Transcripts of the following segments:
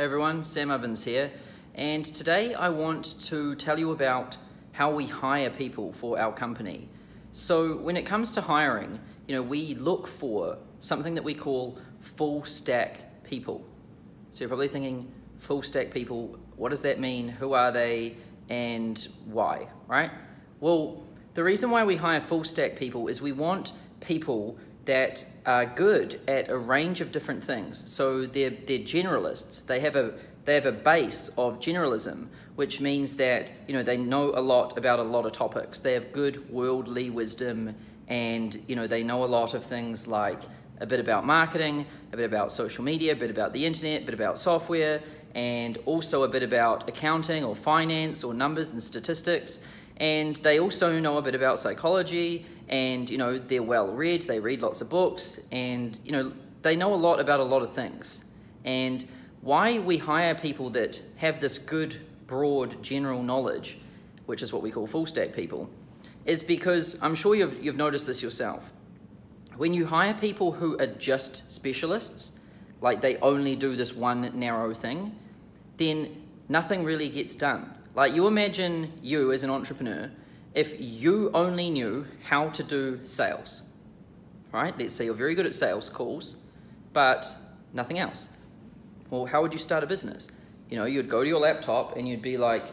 Hey everyone, Sam Ovens here, and today I want to tell you about how we hire people for our company. So, when it comes to hiring, you know, we look for something that we call full stack people. So, you're probably thinking, full stack people, what does that mean? Who are they? And why, right? Well, the reason why we hire full stack people is we want people that are good at a range of different things. So they're, they're generalists. They have a they have a base of generalism, which means that you know they know a lot about a lot of topics. They have good worldly wisdom, and you know they know a lot of things like a bit about marketing, a bit about social media, a bit about the internet, a bit about software, and also a bit about accounting or finance or numbers and statistics and they also know a bit about psychology and you know they're well read they read lots of books and you know they know a lot about a lot of things. And why we hire people that have this good broad general knowledge which is what we call full stack people is because i'm sure you've, you've noticed this yourself. When you hire people who are just specialists like they only do this one narrow thing then nothing really gets done. Like, you imagine you as an entrepreneur, if you only knew how to do sales, right? Let's say you're very good at sales calls, but nothing else. Well, how would you start a business? You know, you'd go to your laptop and you'd be like,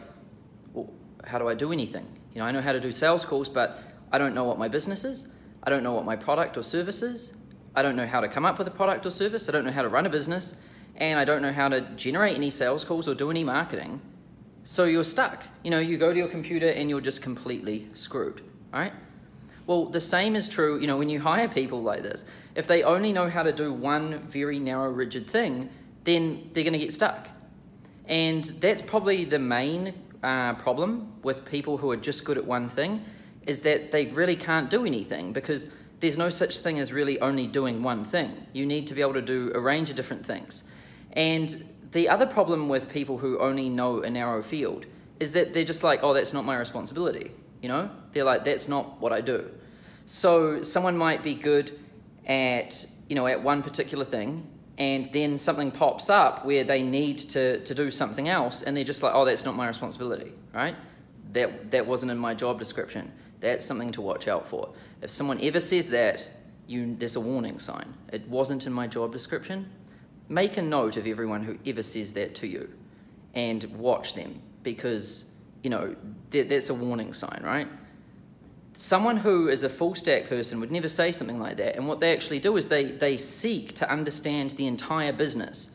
well, how do I do anything? You know, I know how to do sales calls, but I don't know what my business is. I don't know what my product or service is. I don't know how to come up with a product or service. I don't know how to run a business. And I don't know how to generate any sales calls or do any marketing. So you're stuck. You know, you go to your computer and you're just completely screwed, right? Well, the same is true, you know, when you hire people like this. If they only know how to do one very narrow, rigid thing, then they're going to get stuck. And that's probably the main uh, problem with people who are just good at one thing is that they really can't do anything because there's no such thing as really only doing one thing. You need to be able to do a range of different things. And the other problem with people who only know a narrow field is that they're just like, oh, that's not my responsibility. You know, they're like, that's not what I do. So someone might be good at, you know, at one particular thing, and then something pops up where they need to, to do something else, and they're just like, oh, that's not my responsibility, right? That, that wasn't in my job description. That's something to watch out for. If someone ever says that, you, there's a warning sign. It wasn't in my job description make a note of everyone who ever says that to you and watch them because, you know, that's a warning sign, right? Someone who is a full stack person would never say something like that. And what they actually do is they, they seek to understand the entire business.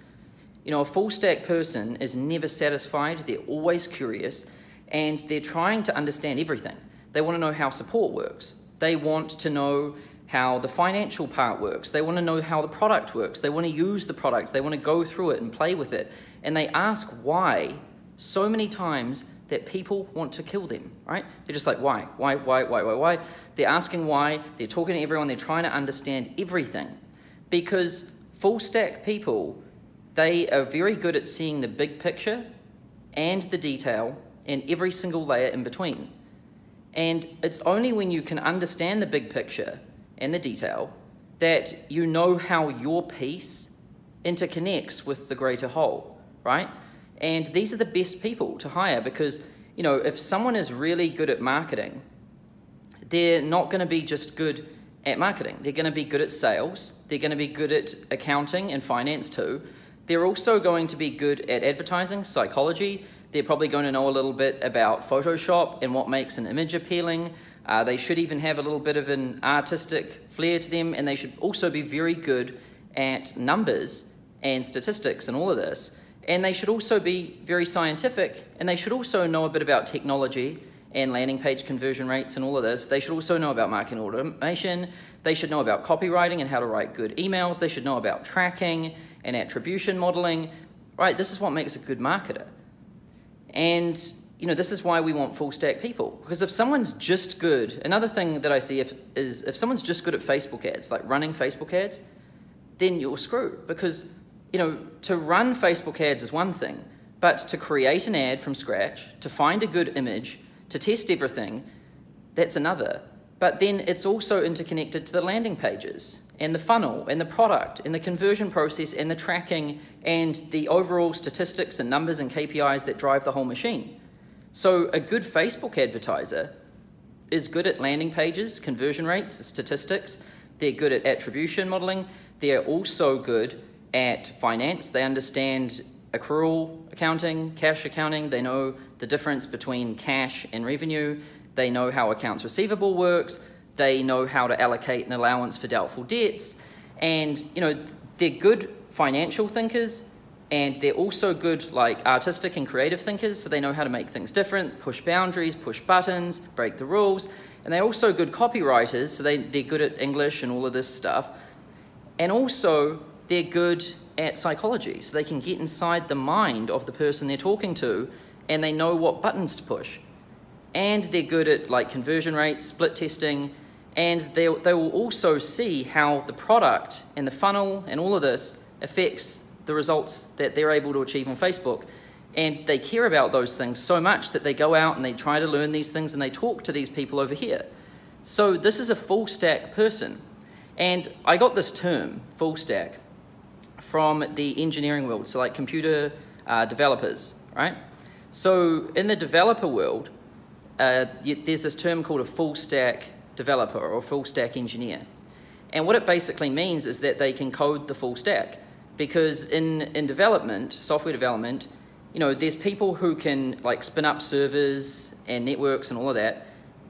You know, a full stack person is never satisfied, they're always curious, and they're trying to understand everything. They want to know how support works, they want to know how the financial part works. They want to know how the product works. They want to use the product. They want to go through it and play with it. And they ask why so many times that people want to kill them, right? They're just like, why? Why, why, why, why, why? They're asking why. They're talking to everyone. They're trying to understand everything. Because full stack people, they are very good at seeing the big picture and the detail and every single layer in between. And it's only when you can understand the big picture and the detail that you know how your piece interconnects with the greater whole, right? And these are the best people to hire because, you know, if someone is really good at marketing, they're not going to be just good at marketing. They're going to be good at sales. They're going to be good at accounting and finance too. They're also going to be good at advertising, psychology. They're probably going to know a little bit about Photoshop and what makes an image appealing. Uh, they should even have a little bit of an artistic flair to them, and they should also be very good at numbers and statistics and all of this. And they should also be very scientific, and they should also know a bit about technology and landing page conversion rates and all of this. They should also know about marketing automation. They should know about copywriting and how to write good emails. They should know about tracking and attribution modeling. Right? This is what makes a good marketer. And you know, this is why we want full stack people. Because if someone's just good, another thing that I see if, is if someone's just good at Facebook ads, like running Facebook ads, then you're screwed. Because, you know, to run Facebook ads is one thing, but to create an ad from scratch, to find a good image, to test everything, that's another. But then it's also interconnected to the landing pages. and the funnel and the product and the conversion process and the tracking and the overall statistics and numbers and KPIs that drive the whole machine. So, a good Facebook advertiser is good at landing pages, conversion rates, statistics. They're good at attribution modeling. They're also good at finance. They understand accrual accounting, cash accounting. They know the difference between cash and revenue. They know how accounts receivable works. They know how to allocate an allowance for doubtful debts. And, you know, they're good financial thinkers and they're also good like artistic and creative thinkers so they know how to make things different push boundaries push buttons break the rules. And they're also good copywriters so they, they're good at english and all of this stuff. And also they're good at psychology so they can get inside the mind of the person they're talking to and they know what buttons to push. And they're good at like conversion rates split testing and they, they will also see how the product and the funnel and all of this affects the results that they're able to achieve on Facebook. And they care about those things so much that they go out and they try to learn these things and they talk to these people over here. So this is a full stack person. And I got this term, full stack, from the engineering world, so like computer uh, developers, right? So in the developer world, uh, there's this term called a full stack developer or full stack engineer. And what it basically means is that they can code the full stack because in, in development, software development, you know, there's people who can like spin up servers and networks and all of that.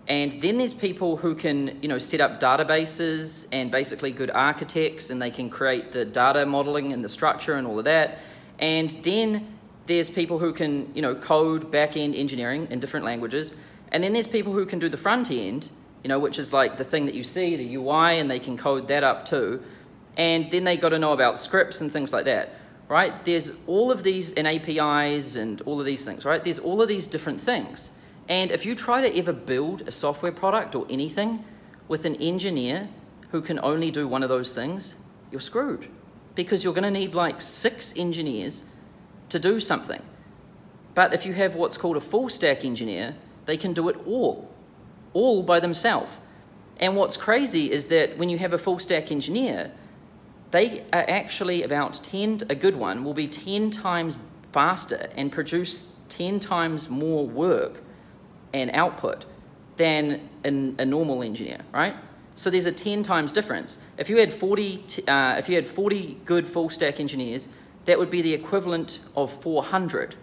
And then there's people who can, you know, set up databases and basically good architects and they can create the data modeling and the structure and all of that. And then there's people who can, you know, code back-end engineering in different languages. And then there's people who can do the front end, you know, which is like the thing that you see, the UI, and they can code that up too and then they got to know about scripts and things like that, right? There's all of these and APIs and all of these things, right? There's all of these different things. And if you try to ever build a software product or anything with an engineer who can only do one of those things, you're screwed because you're going to need like six engineers to do something. But if you have what's called a full stack engineer, they can do it all, all by themselves. And what's crazy is that when you have a full stack engineer, they are actually about 10, a good one will be 10 times faster and produce 10 times more work and output than an, a normal engineer, right? So there's a 10 times difference. If you had 40, uh, if you had 40 good full stack engineers, that would be the equivalent of 400.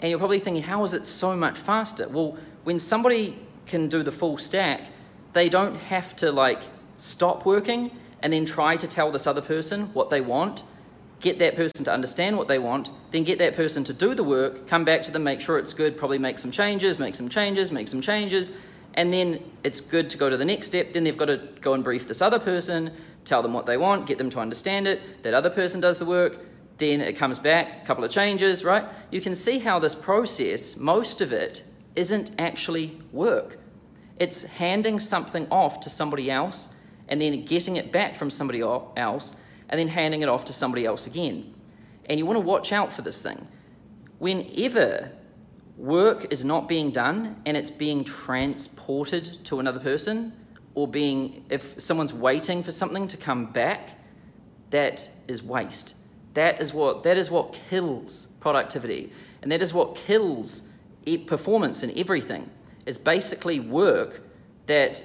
And you're probably thinking, how is it so much faster? Well, when somebody can do the full stack, they don't have to like stop working and then try to tell this other person what they want, get that person to understand what they want, then get that person to do the work, come back to them, make sure it's good, probably make some changes, make some changes, make some changes, and then it's good to go to the next step. Then they've got to go and brief this other person, tell them what they want, get them to understand it. That other person does the work, then it comes back, a couple of changes, right? You can see how this process, most of it, isn't actually work. It's handing something off to somebody else and then getting it back from somebody else and then handing it off to somebody else again. And you want to watch out for this thing. Whenever work is not being done and it's being transported to another person, or being, if someone's waiting for something to come back, that is waste. That is what, that is what kills productivity. And that is what kills performance in everything. Is basically work that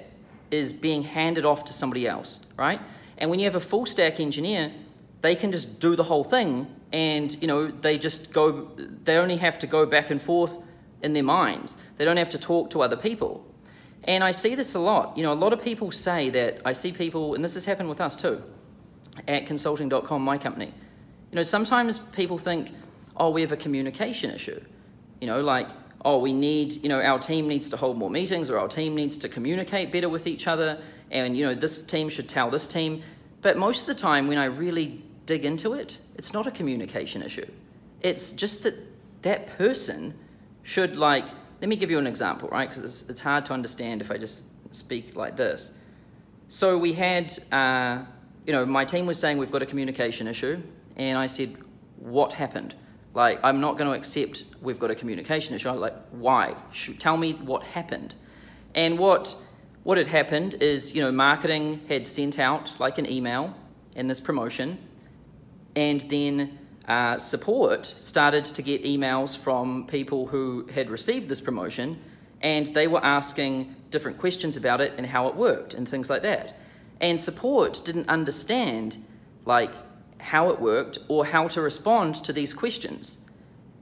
is being handed off to somebody else, right? And when you have a full stack engineer, they can just do the whole thing and you know they just go they only have to go back and forth in their minds. They don't have to talk to other people. And I see this a lot. You know, a lot of people say that I see people and this has happened with us too at consulting.com my company. You know, sometimes people think, "Oh, we have a communication issue." You know, like oh, we need, you know, our team needs to hold more meetings or our team needs to communicate better with each other and, you know, this team should tell this team. But most of the time, when I really dig into it, it's not a communication issue. It's just that that person should, like, let me give you an example, right? Because it's, it's hard to understand if I just speak like this. So we had, uh, you know, my team was saying we've got a communication issue, and I said, what happened? Like, I'm not going to accept we've got a communication issue. like, why? Tell me what happened. And what, what had happened is, you know, marketing had sent out like an email in this promotion, and then uh, support started to get emails from people who had received this promotion, and they were asking different questions about it and how it worked and things like that. And support didn't understand like how it worked or how to respond to these questions.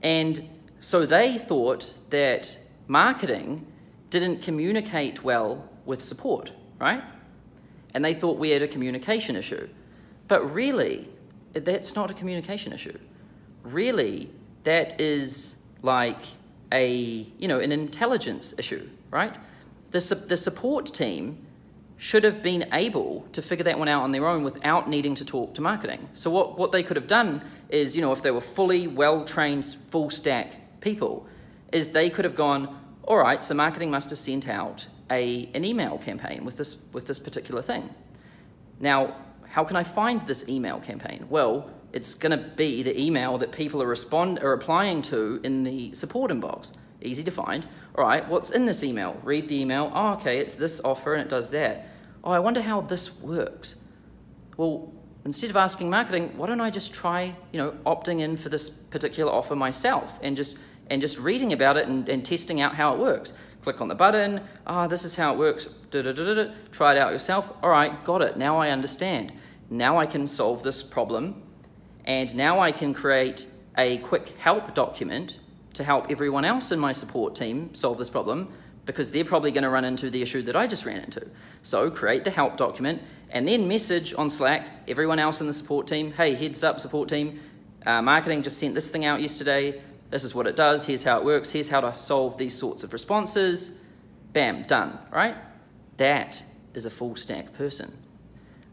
And so they thought that marketing didn't communicate well with support, right? And they thought we had a communication issue. But really, that's not a communication issue. Really, that is like a, you know, an intelligence issue, right? The, the support team should have been able to figure that one out on their own without needing to talk to marketing. So what, what they could have done is, you know, if they were fully well-trained, full-stack people, is they could have gone, all right, so marketing must have sent out a, an email campaign with this, with this particular thing. Now, how can I find this email campaign? Well, it's going to be the email that people are, respond, are replying to in the support inbox. Easy to find. All right, what's in this email? Read the email. Oh, okay, it's this offer and it does that. Oh, I wonder how this works. Well, instead of asking marketing, why don't I just try, you know, opting in for this particular offer myself and just and just reading about it and, and testing out how it works. Click on the button. Ah, oh, this is how it works. Da, da, da, Try it out yourself. All right, got it. Now I understand. Now I can solve this problem, and now I can create a quick help document to help everyone else in my support team solve this problem because they're probably going to run into the issue that I just ran into. So create the help document and then message on Slack everyone else in the support team, hey, heads up support team, uh, marketing just sent this thing out yesterday. This is what it does. Here's how it works. Here's how to solve these sorts of responses. Bam, done, right? That is a full stack person.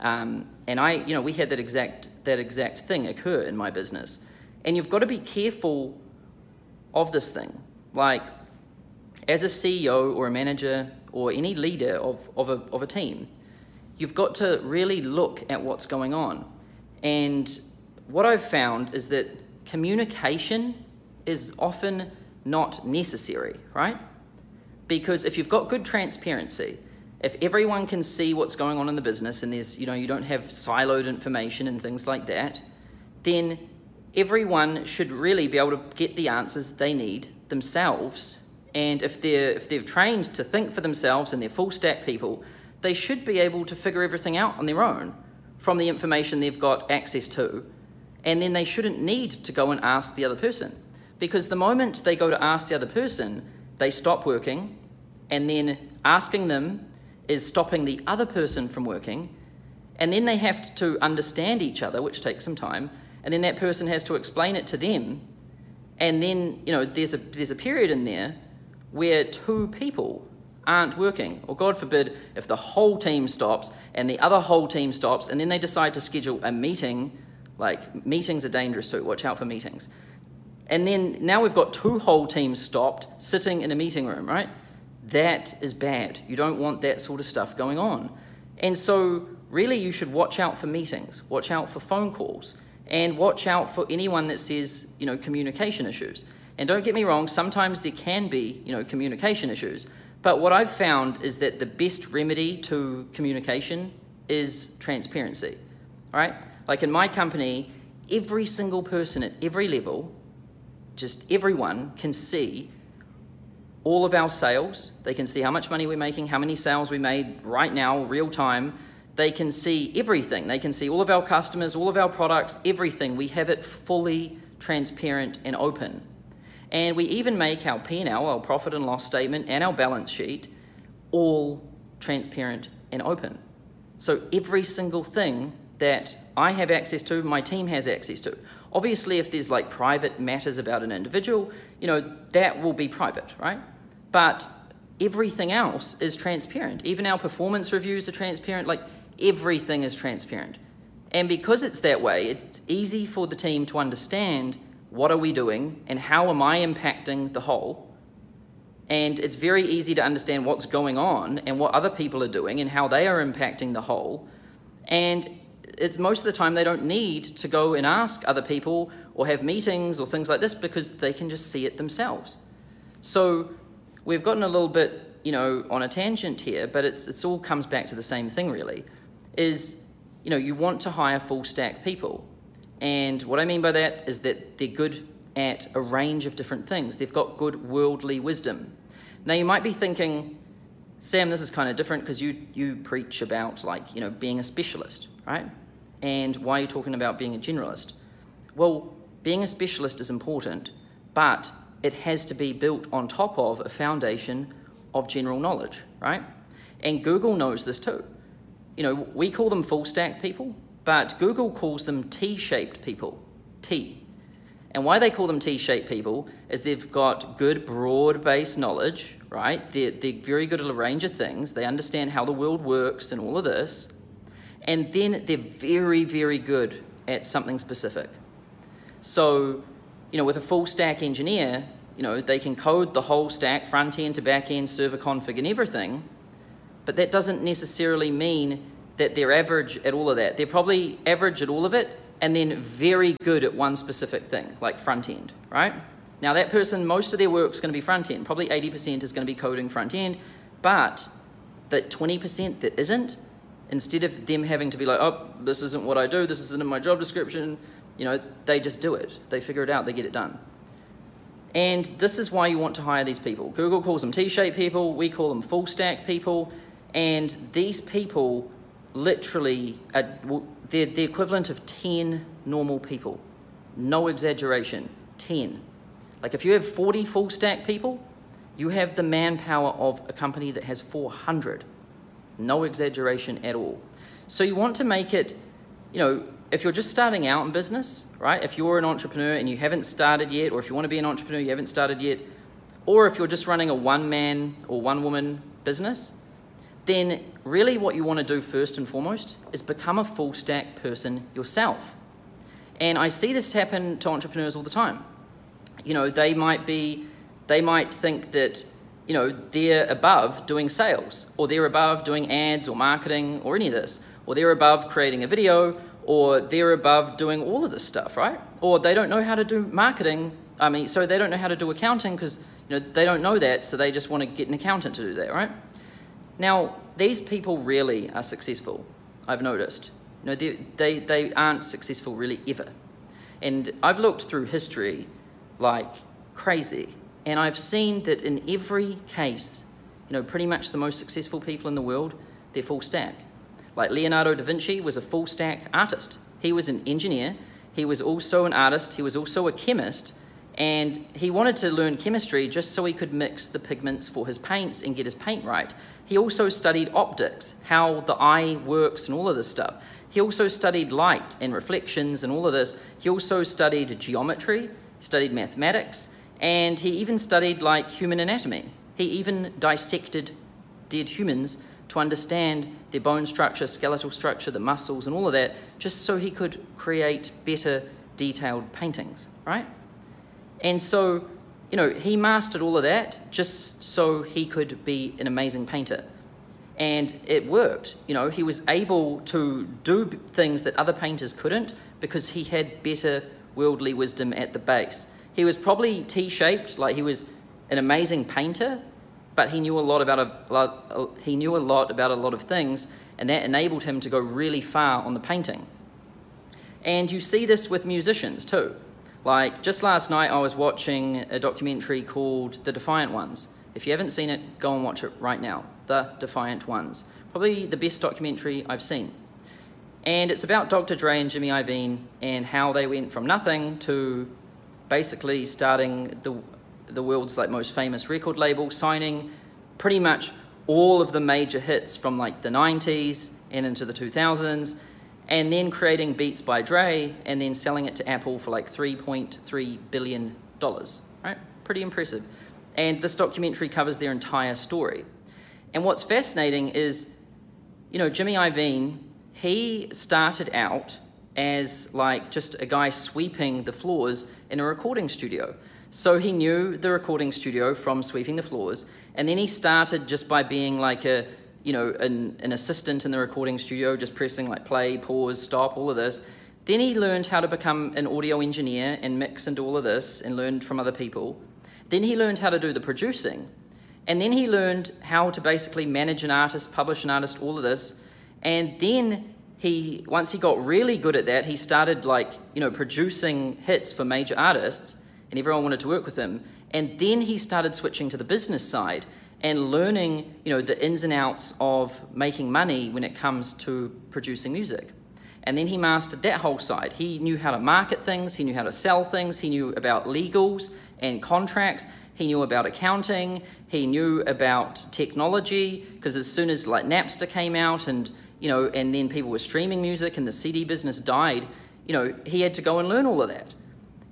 Um, and I, you know, we had that exact, that exact thing occur in my business. And you've got to be careful of this thing. Like, as a CEO or a manager or any leader of, of, a, of a team, you've got to really look at what's going on. And what I've found is that communication is often not necessary, right? Because if you've got good transparency, if everyone can see what's going on in the business and there's, you know, you don't have siloed information and things like that, then everyone should really be able to get the answers they need themselves. And if they're if they've trained to think for themselves and they're full stack people, they should be able to figure everything out on their own from the information they've got access to. And then they shouldn't need to go and ask the other person. Because the moment they go to ask the other person, they stop working, and then asking them is stopping the other person from working, and then they have to understand each other, which takes some time, and then that person has to explain it to them. And then you know there's a there's a period in there where two people aren't working. Or god forbid if the whole team stops and the other whole team stops and then they decide to schedule a meeting like meetings are dangerous too watch out for meetings. And then now we've got two whole teams stopped sitting in a meeting room right? That is bad. You don't want that sort of stuff going on. And so really you should watch out for meetings. Watch out for phone calls and watch out for anyone that says, you know, communication issues. And don't get me wrong, sometimes there can be, you know, communication issues. But what I've found is that the best remedy to communication is transparency. All right? Like in my company, every single person at every level, just everyone can see all of our sales. They can see how much money we're making, how many sales we made right now, real time they can see everything. They can see all of our customers, all of our products, everything. We have it fully transparent and open. And we even make our P&L, our profit and loss statement, and our balance sheet all transparent and open. So every single thing that I have access to, my team has access to. Obviously, if there's like private matters about an individual, you know, that will be private, right? But everything else is transparent. Even our performance reviews are transparent. Like everything is transparent. And because it's that way, it's easy for the team to understand what are we doing and how am I impacting the whole. And it's very easy to understand what's going on and what other people are doing and how they are impacting the whole. And it's most of the time they don't need to go and ask other people or have meetings or things like this because they can just see it themselves. So we've gotten a little bit you know, on a tangent here, but it's, it's all comes back to the same thing really, is, you know, you want to hire full stack people. And what I mean by that is that they're good at a range of different things. They've got good worldly wisdom. Now you might be thinking, Sam, this is kind of different because you, you preach about like, you know, being a specialist, right? And why are you talking about being a generalist? Well, being a specialist is important, but it has to be built on top of a foundation of general knowledge, right? And Google knows this too. You know, we call them full stack people, but Google calls them T shaped people. T. And why they call them T shaped people is they've got good broad based knowledge, right? They're, they're very good at a range of things. They understand how the world works and all of this. And then they're very, very good at something specific. So, you know, with a full stack engineer, you know, they can code the whole stack, front end to back end, server config, and everything. But that doesn't necessarily mean that they're average at all of that. They're probably average at all of it and then very good at one specific thing, like front end, right? Now, that person, most of their work is going to be front end. Probably 80% is going to be coding front end. But that 20% that isn't, instead of them having to be like, oh, this isn't what I do, this isn't in my job description, you know, they just do it. They figure it out, they get it done. And this is why you want to hire these people. Google calls them T-shaped people, we call them full stack people, and these people literally uh, are, they're the equivalent of 10 normal people. No exaggeration, 10. Like if you have 40 full stack people, you have the manpower of a company that has 400. No exaggeration at all. So you want to make it, you know, if you're just starting out in business, right? If you're an entrepreneur and you haven't started yet, or if you want to be an entrepreneur, you haven't started yet, or if you're just running a one man or one woman business, then really what you want to do first and foremost is become a full stack person yourself. And I see this happen to entrepreneurs all the time. You know, they might be, they might think that, you know, they're above doing sales, or they're above doing ads or marketing or any of this, or they're above creating a video, or they're above doing all of this stuff, right? Or they don't know how to do marketing. I mean, so they don't know how to do accounting because, you know, they don't know that, so they just want to get an accountant to do that, right? Now, these people really are successful, I've noticed. You know, they, they, they aren't successful really ever. And I've looked through history like crazy, and I've seen that in every case, you know, pretty much the most successful people in the world, they're full stack. Like Leonardo da Vinci was a full stack artist. He was an engineer, he was also an artist, he was also a chemist, and he wanted to learn chemistry just so he could mix the pigments for his paints and get his paint right. He also studied optics, how the eye works and all of this stuff. He also studied light and reflections and all of this. He also studied geometry, studied mathematics, and he even studied like human anatomy. He even dissected dead humans to understand their bone structure, skeletal structure, the muscles, and all of that, just so he could create better detailed paintings, right? And so, you know, he mastered all of that just so he could be an amazing painter. And it worked. You know, he was able to do things that other painters couldn't because he had better worldly wisdom at the base. He was probably T shaped, like he was an amazing painter, but he knew a lot about a lot, he knew a lot about a lot of things, and that enabled him to go really far on the painting. And you see this with musicians too. Like, just last night, I was watching a documentary called The Defiant Ones. If you haven't seen it, go and watch it right now. The Defiant Ones. Probably the best documentary I've seen. And it's about Dr. Dre and Jimmy Iovine and how they went from nothing to basically starting the, the world's like most famous record label, signing pretty much all of the major hits from like the 90s and into the 2000s and then creating Beats by Dre and then selling it to Apple for like $3.3 billion, right? Pretty impressive. And this documentary covers their entire story. And what's fascinating is, you know, Jimmy Iovine, he started out as like just a guy sweeping the floors in a recording studio. So he knew the recording studio from sweeping the floors, and then he started just by being like a you know, an, an assistant in the recording studio, just pressing like play, pause, stop, all of this. Then he learned how to become an audio engineer and mix do all of this and learned from other people. Then he learned how to do the producing. And then he learned how to basically manage an artist, publish an artist, all of this. And then he, once he got really good at that, he started like, you know, producing hits for major artists and everyone wanted to work with him. And then he started switching to the business side and learning, you know, the ins and outs of making money when it comes to producing music. And then he mastered that whole side. He knew how to market things, he knew how to sell things, he knew about legals and contracts, he knew about accounting, he knew about technology, because as soon as like Napster came out and you know, and then people were streaming music and the CD business died, you know, he had to go and learn all of that.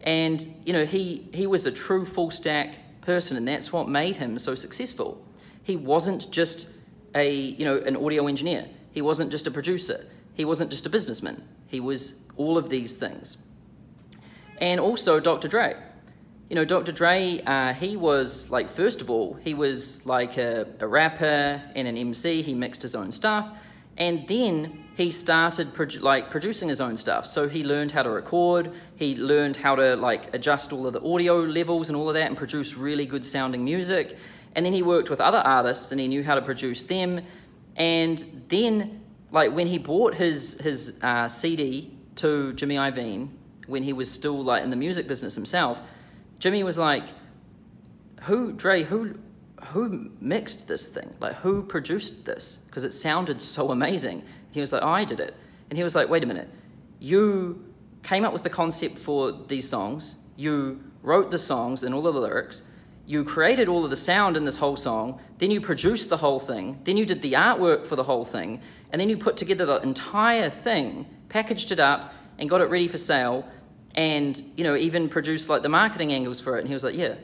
And, you know, he, he was a true full stack person, and that's what made him so successful. He wasn't just a, you know, an audio engineer. He wasn't just a producer. He wasn't just a businessman. He was all of these things. And also Dr. Dre. You know, Dr. Dre, uh, he was like, first of all, he was like a, a rapper and an MC. He mixed his own stuff. And then he started produ- like producing his own stuff. So he learned how to record. He learned how to like adjust all of the audio levels and all of that, and produce really good sounding music. And then he worked with other artists, and he knew how to produce them. And then, like when he bought his his uh, CD to Jimmy Iovine, when he was still like in the music business himself, Jimmy was like, "Who, Dre? Who who mixed this thing? Like, who produced this? Because it sounded so amazing. He was like, oh, I did it. And he was like, wait a minute. You came up with the concept for these songs. You wrote the songs and all of the lyrics. You created all of the sound in this whole song. Then you produced the whole thing. Then you did the artwork for the whole thing. And then you put together the entire thing, packaged it up, and got it ready for sale. And, you know, even produced like the marketing angles for it. And he was like, yeah,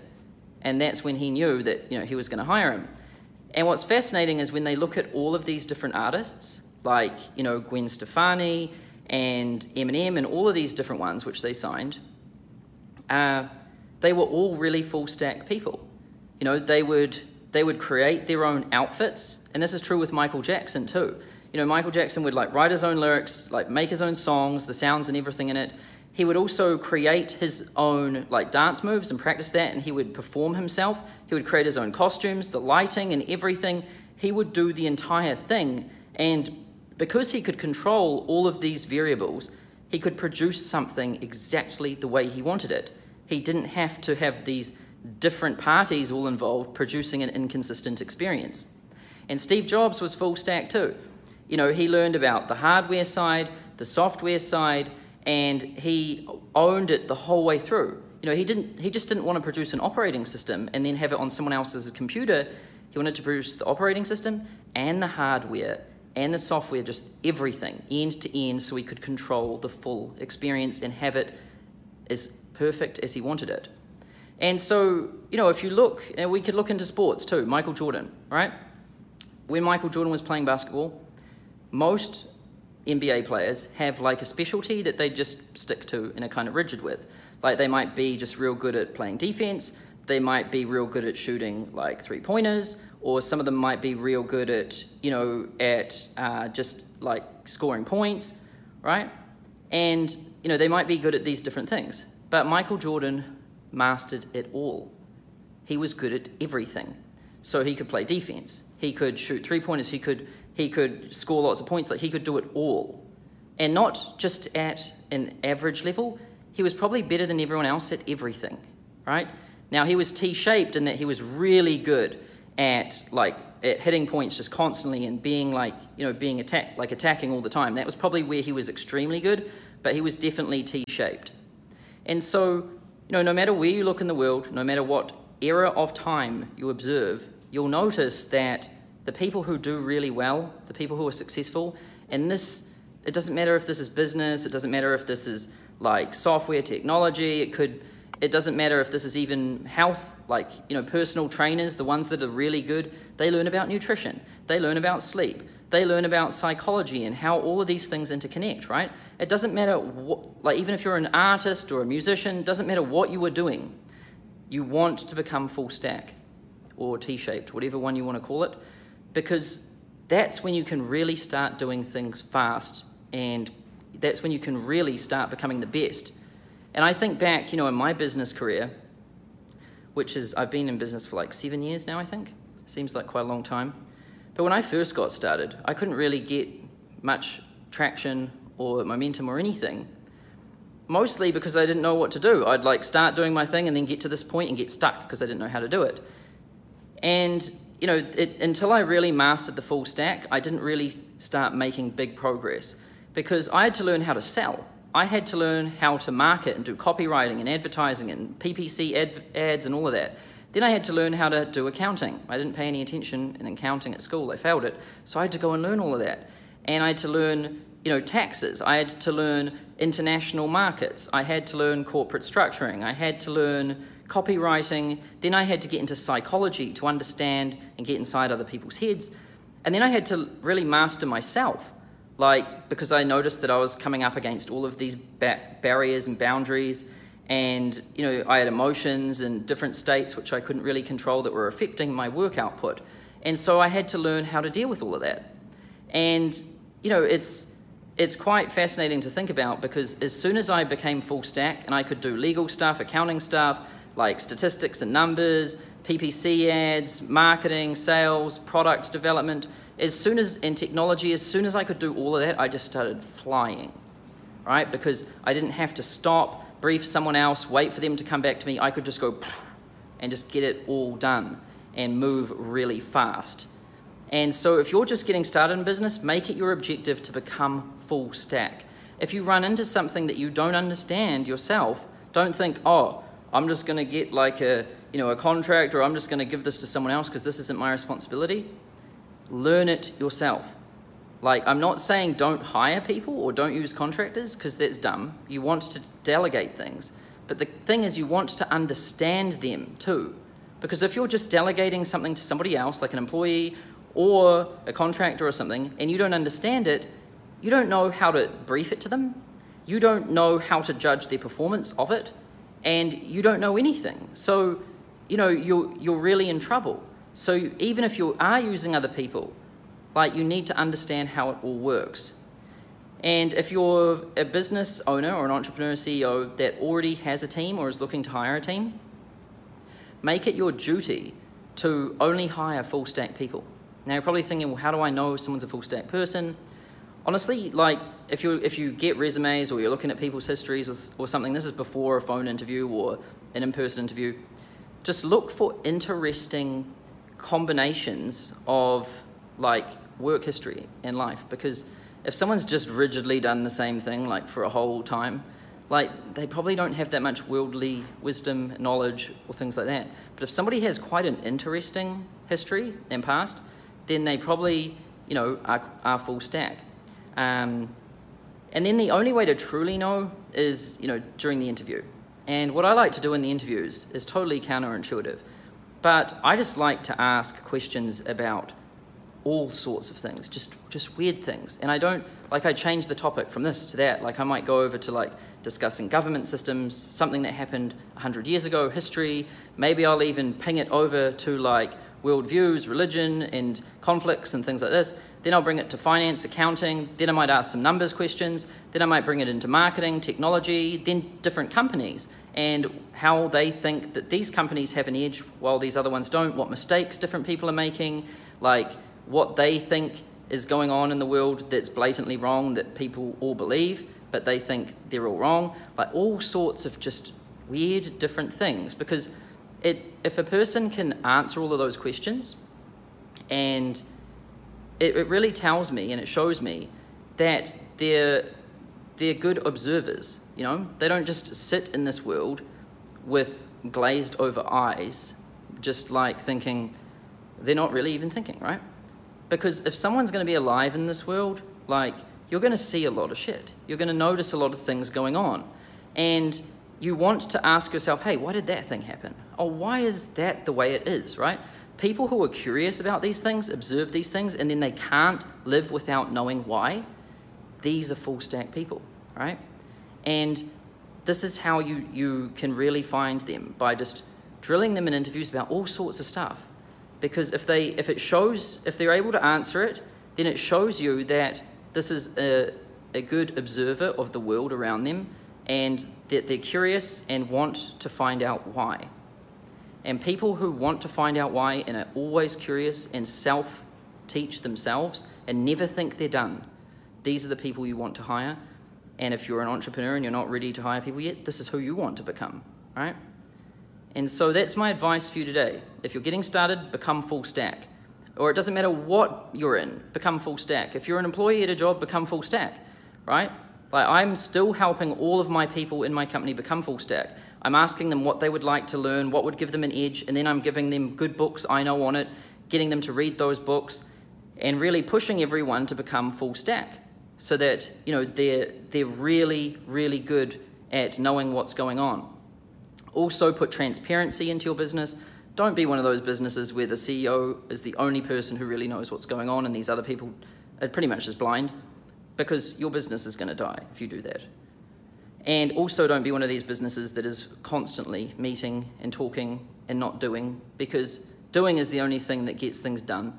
and that's when he knew that you know he was going to hire him. And what's fascinating is when they look at all of these different artists, like you know Gwen Stefani and Eminem and all of these different ones which they signed, uh, they were all really full stack people. You know, they would they would create their own outfits, and this is true with Michael Jackson too. You know, Michael Jackson would like write his own lyrics, like make his own songs, the sounds and everything in it, he would also create his own like dance moves and practice that and he would perform himself. He would create his own costumes the lighting and everything. He would do the entire thing. And because he could control all of these variables he could produce something exactly the way he wanted it. He didn't have to have these different parties all involved producing an inconsistent experience. And steve jobs was full stack too. You know he learned about the hardware side the software side and he owned it the whole way through. You know, he didn't he just didn't want to produce an operating system and then have it on someone else's computer. He wanted to produce the operating system and the hardware and the software, just everything, end to end, so he could control the full experience and have it as perfect as he wanted it. And so, you know, if you look, and we could look into sports too, Michael Jordan, right? When Michael Jordan was playing basketball, most NBA players have like a specialty that they just stick to and are kind of rigid with. Like they might be just real good at playing defense, they might be real good at shooting like three pointers, or some of them might be real good at, you know, at uh, just like scoring points, right? And, you know, they might be good at these different things. But Michael Jordan mastered it all. He was good at everything. So he could play defense, he could shoot three pointers, he could he could score lots of points, like he could do it all. And not just at an average level, he was probably better than everyone else at everything, right? Now he was T-shaped in that he was really good at like at hitting points just constantly and being like, you know, being attacked like attacking all the time. That was probably where he was extremely good, but he was definitely T-shaped. And so, you know, no matter where you look in the world, no matter what era of time you observe, you'll notice that the people who do really well, the people who are successful, and this, it doesn't matter if this is business, it doesn't matter if this is like software technology, it could, it doesn't matter if this is even health, like, you know, personal trainers, the ones that are really good, they learn about nutrition, they learn about sleep, they learn about psychology and how all of these things interconnect, right? It doesn't matter what, like, even if you're an artist or a musician, doesn't matter what you are doing, you want to become full stack or T shaped, whatever one you want to call it because that's when you can really start doing things fast and that's when you can really start becoming the best. And I think back, you know, in my business career, which is I've been in business for like seven years now, I think. Seems like quite a long time. But when I first got started, I couldn't really get much traction or momentum or anything. Mostly because I didn't know what to do. I'd like start doing my thing and then get to this point and get stuck because I didn't know how to do it. And you know, it, until I really mastered the full stack, I didn't really start making big progress because I had to learn how to sell. I had to learn how to market and do copywriting and advertising and PPC ad, ads and all of that. Then I had to learn how to do accounting. I didn't pay any attention in accounting at school. I failed it. So I had to go and learn all of that. And I had to learn, you know, taxes. I had to learn international markets. I had to learn corporate structuring. I had to learn copywriting. Then I had to get into psychology to understand and get inside other people's heads. And then I had to really master myself like because I noticed that I was coming up against all of these ba- barriers and boundaries, and you know I had emotions and different states which I couldn't really control that were affecting my work output, and so I had to learn how to deal with all of that, and you know it's it's quite fascinating to think about because as soon as I became full stack and I could do legal stuff, accounting stuff, like statistics and numbers, PPC ads, marketing, sales, product development, as soon as in technology, as soon as I could do all of that, I just started flying, right? Because I didn't have to stop, brief someone else, wait for them to come back to me. I could just go and just get it all done and move really fast. And so, if you're just getting started in business, make it your objective to become full stack. If you run into something that you don't understand yourself, don't think, oh, I'm just going to get like a you know a contract, or I'm just going to give this to someone else because this isn't my responsibility learn it yourself. Like, I'm not saying don't hire people or don't use contractors because that's dumb. You want to delegate things. But the thing is, you want to understand them too. Because if you're just delegating something to somebody else, like an employee or a contractor or something, and you don't understand it, you don't know how to brief it to them, you don't know how to judge the performance of it, and you don't know anything. So, you know, you're, you're really in trouble. So even if you are using other people, like you need to understand how it all works. And if you're a business owner or an entrepreneur CEO that already has a team or is looking to hire a team, make it your duty to only hire full stack people. Now you're probably thinking, well, how do I know if someone's a full stack person? Honestly, like if you if you get resumes or you're looking at people's histories or, or something, this is before a phone interview or an in-person interview. Just look for interesting combinations of like work history in life because if someone's just rigidly done the same thing like for a whole time like they probably don't have that much worldly wisdom knowledge or things like that but if somebody has quite an interesting history and past then they probably you know are, are full stack um, and then the only way to truly know is you know during the interview and what i like to do in the interviews is totally counterintuitive but I just like to ask questions about all sorts of things, just just weird things. And I don't like I change the topic from this to that. Like I might go over to like discussing government systems, something that happened 100 years ago, history. Maybe I'll even ping it over to like worldviews, religion, and conflicts and things like this. Then I'll bring it to finance, accounting. Then I might ask some numbers questions. Then I might bring it into marketing, technology, then different companies and how they think that these companies have an edge while these other ones don't, what mistakes different people are making, like what they think is going on in the world that's blatantly wrong that people all believe, but they think they're all wrong, like all sorts of just weird different things because it if a person can answer all of those questions and it, it really tells me and it shows me that they're they're good observers you know, they don't just sit in this world with glazed over eyes, just like thinking they're not really even thinking, right? Because if someone's going to be alive in this world, like you're going to see a lot of shit. You're going to notice a lot of things going on. And you want to ask yourself, hey, why did that thing happen? Oh, why is that the way it is, right? People who are curious about these things observe these things and then they can't live without knowing why. These are full stack people, right? And this is how you, you can really find them by just drilling them in interviews about all sorts of stuff. Because if they if it shows if they're able to answer it, then it shows you that this is a, a good observer of the world around them and that they're curious and want to find out why. And people who want to find out why and are always curious and self teach themselves and never think they're done, these are the people you want to hire. And if you're an entrepreneur and you're not ready to hire people yet, this is who you want to become, right? And so that's my advice for you today. If you're getting started, become full stack. Or it doesn't matter what you're in, become full stack. If you're an employee at a job, become full stack, right? Like I'm still helping all of my people in my company become full stack. I'm asking them what they would like to learn, what would give them an edge, and then I'm giving them good books I know on it, getting them to read those books, and really pushing everyone to become full stack so that you know they're they're really really good at knowing what's going on. Also put transparency into your business. Don't be one of those businesses where the CEO is the only person who really knows what's going on and these other people are pretty much just blind because your business is going to die if you do that. And also don't be one of these businesses that is constantly meeting and talking and not doing because doing is the only thing that gets things done.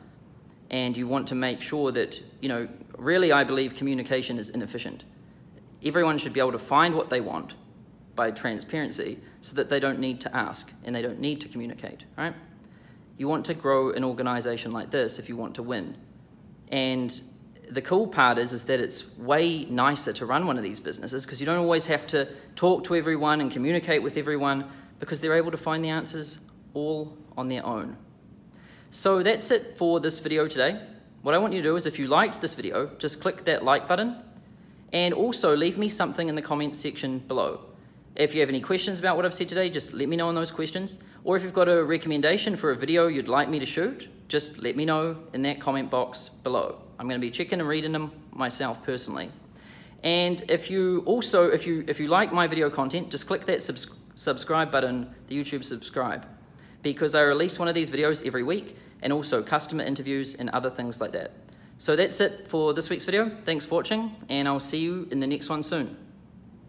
And you want to make sure that, you know, really I believe communication is inefficient. Everyone should be able to find what they want by transparency so that they don't need to ask and they don't need to communicate, right? You want to grow an organization like this if you want to win. And the cool part is, is that it's way nicer to run one of these businesses because you don't always have to talk to everyone and communicate with everyone because they're able to find the answers all on their own. So that's it for this video today. What I want you to do is if you liked this video, just click that like button and also leave me something in the comments section below. If you have any questions about what I've said today, just let me know in those questions. Or if you've got a recommendation for a video you'd like me to shoot, just let me know in that comment box below. I'm going to be checking and reading them myself personally. And if you also, if you, if you like my video content, just click that subs subscribe button, the YouTube subscribe, because I release one of these videos every week and also customer interviews and other things like that. So that's it for this week's video. Thanks for watching, and I'll see you in the next one soon.